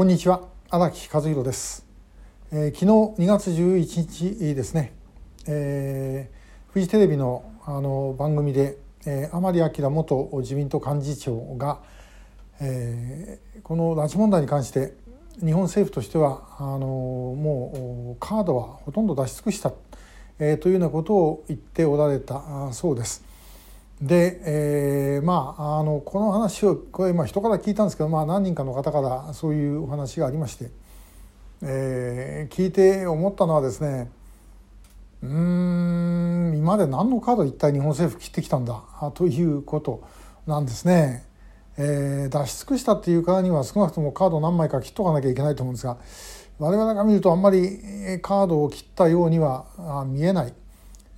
こんにちは荒木和弘です、えー、昨日2月11日ですね、えー、フジテレビのあの番組で、えー、甘利明元自民党幹事長が、えー、この拉致問題に関して日本政府としてはあのもうカードはほとんど出し尽くした、えー、というようなことを言っておられたそうです。で、えー、まああのこの話をこれ今人から聞いたんですけど、まあ、何人かの方からそういうお話がありまして、えー、聞いて思ったのはですねうん今まで何のカード一体日本政府切ってきたんだということなんですね。えー、出し尽くしたっていうからには少なくともカード何枚か切っとかなきゃいけないと思うんですが我々が見るとあんまりカードを切ったようには見えない、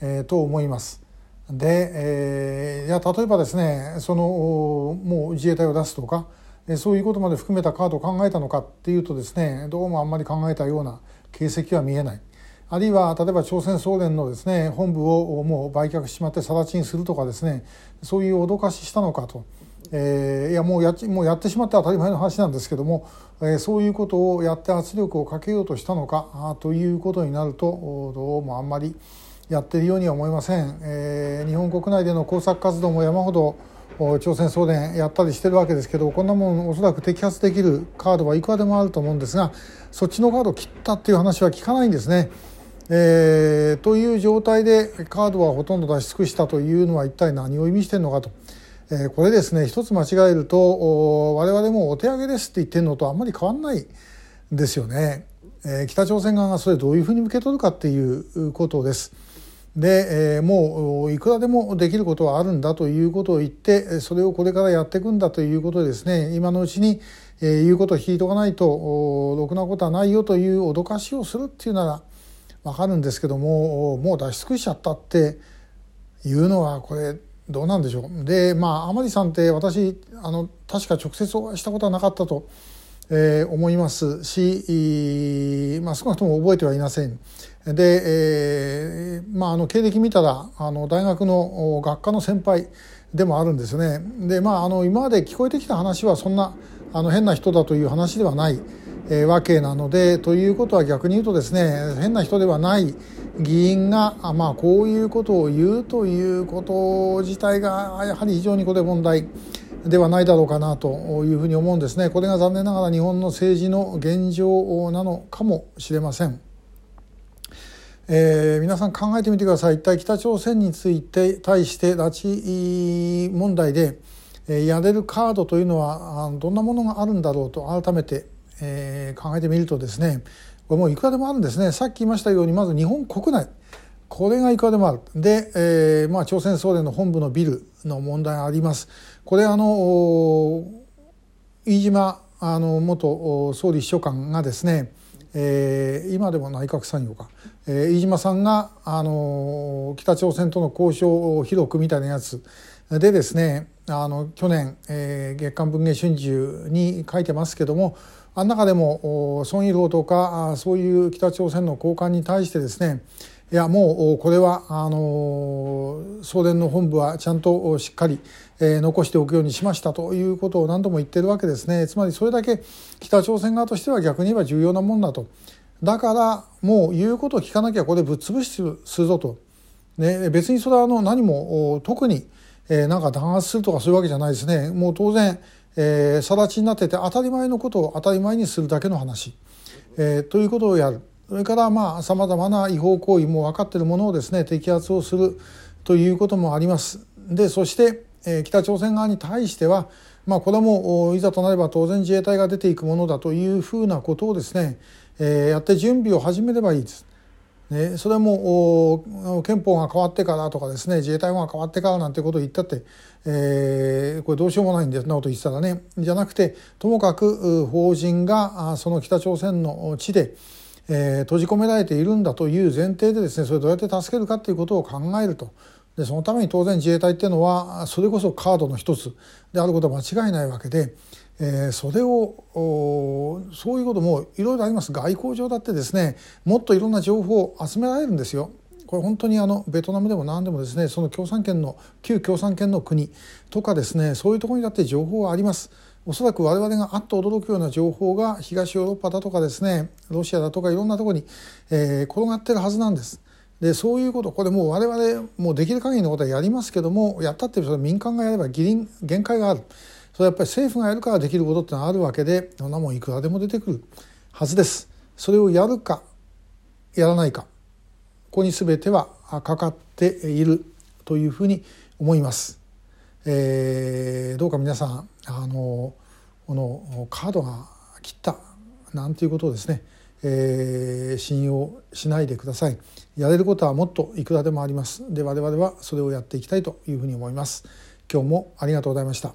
えー、と思います。で、えー、いや例えばですねそのもう自衛隊を出すとかそういうことまで含めたカードを考えたのかっていうとですねどうもあんまり考えたような形跡は見えない。あるいは例えば朝鮮総連のですね本部をもう売却しまって更地にするとかですねそういう脅かししたのかと。えー、いやもうやもうやってしまって当たり前の話なんですけども、えー、そういうことをやって圧力をかけようとしたのかということになるとどうもあんまりやってるようには思いません、えー、日本国内での工作活動も山ほど朝鮮総連やったりしてるわけですけどこんなもんおそらく摘発できるカードはいくらでもあると思うんですがそっちのカードを切ったっていう話は聞かないんですね。えー、という状態でカードはほとんど出し尽くしたというのは一体何を意味してるのかと、えー、これですね一つ間違えると我々もお手上げですって言ってるのとあんまり変わんないですよね。えー、北朝鮮側がそれどういうふうに受け取るかっていうことです。で、えー、もういくらでもできることはあるんだということを言ってそれをこれからやっていくんだということですね。今のうちに、えー、言うことを聞いとかないとろくなことはないよという脅かしをするっていうなら分かるんですけどももう出し尽くしちゃったっていうのはこれどうなんでしょう。でまあ甘利さんって私あの確か直接お会いしたことはなかったと、えー、思いますし、まあ、少なくとも覚えてはいません。で、えーまあ、あの経歴見たらあの大学の学科の先輩でもあるんですね。でまああの今まで聞こえてきた話はそんなあの変な人だという話ではない、えー、わけなのでということは逆に言うとですね変な人ではない議員があ、まあ、こういうことを言うということ自体がやはり非常にこれ問題ではないだろうかなというふうに思うんですね。これが残念ながら日本の政治の現状なのかもしれません。えー、皆さん考えてみてください。一体北朝鮮について対して拉致問題で、えー、やれるカードというのはどんなものがあるんだろうと改めて、えー、考えてみるとですねこれもういくらでもあるんですね。さっき言いましたようにまず日本国内。これがいくらでもある。で、えーまあ、朝鮮総連の本部のビルの問題があります。これあの飯島あの元総理秘書官がですねえー、今でも内閣参与か、えー、飯島さんが、あの北朝鮮との交渉記録みたいなやつでですねあの去年、えー、月刊文藝春秋に書いてますけどもあの中でも孫イ郎とかそういう北朝鮮の高官に対してですねいやもうこれはあの送電の本部はちゃんとしっかり、え、残しておくようにしましたということを何度も言ってるわけですね。つまりそれだけ北朝鮮側としては逆に言えば重要なもんだと。だからもう言うことを聞かなきゃこれぶっ潰しするぞと、ね、別にそれはあの何も特に、え、なんか弾圧するとかそういうわけじゃないですね。もう当然、えー、更地になってて当たり前のことを当たり前にするだけの話、え、ということをやる。それからまあさまざまな違法行為も分かっているものをですね摘発をするということもあります。でそして、えー、北朝鮮側に対しては、まあ、これもいざとなれば当然自衛隊が出ていくものだというふうなことをですね、えー、やって準備を始めればいいです。ね、それも憲法が変わってからとかですね自衛隊が変わってからなんてことを言ったって、えー、これどうしようもないんですなこと言ってたらねじゃなくてともかく法人がその北朝鮮の地でえー、閉じ込められているんだという前提でですねそれをどうやって助けるかということを考えるとでそのために当然自衛隊っていうのはそれこそカードの一つであることは間違いないわけで、えー、それをそういうこともいろいろあります外交上だってですねもっといろんな情報を集められるんですよ。これ本当にあのベトナムでも何でもですねその共産圏の旧共産圏の国とかですねそういうところにだって情報はあります。おそらく我々があっと驚くような情報が東ヨーロッパだとかですねロシアだとかいろんなところに、えー、転がってるはずなんです。でそういうことこれもう我々もうできる限りのことはやりますけどもやったってそれ民間がやれば限界があるそれはやっぱり政府がやるからできることってのはあるわけでそんなもんいくらでも出てくるはずです。それをやるかやらないかここに全てはかかっているというふうに思います。えー、どうか皆さんあのこのカードが切ったなんていうことをですね、えー、信用しないでください。やれることはもっといくらでもあります。で我々はそれをやっていきたいというふうに思います。今日もありがとうございました。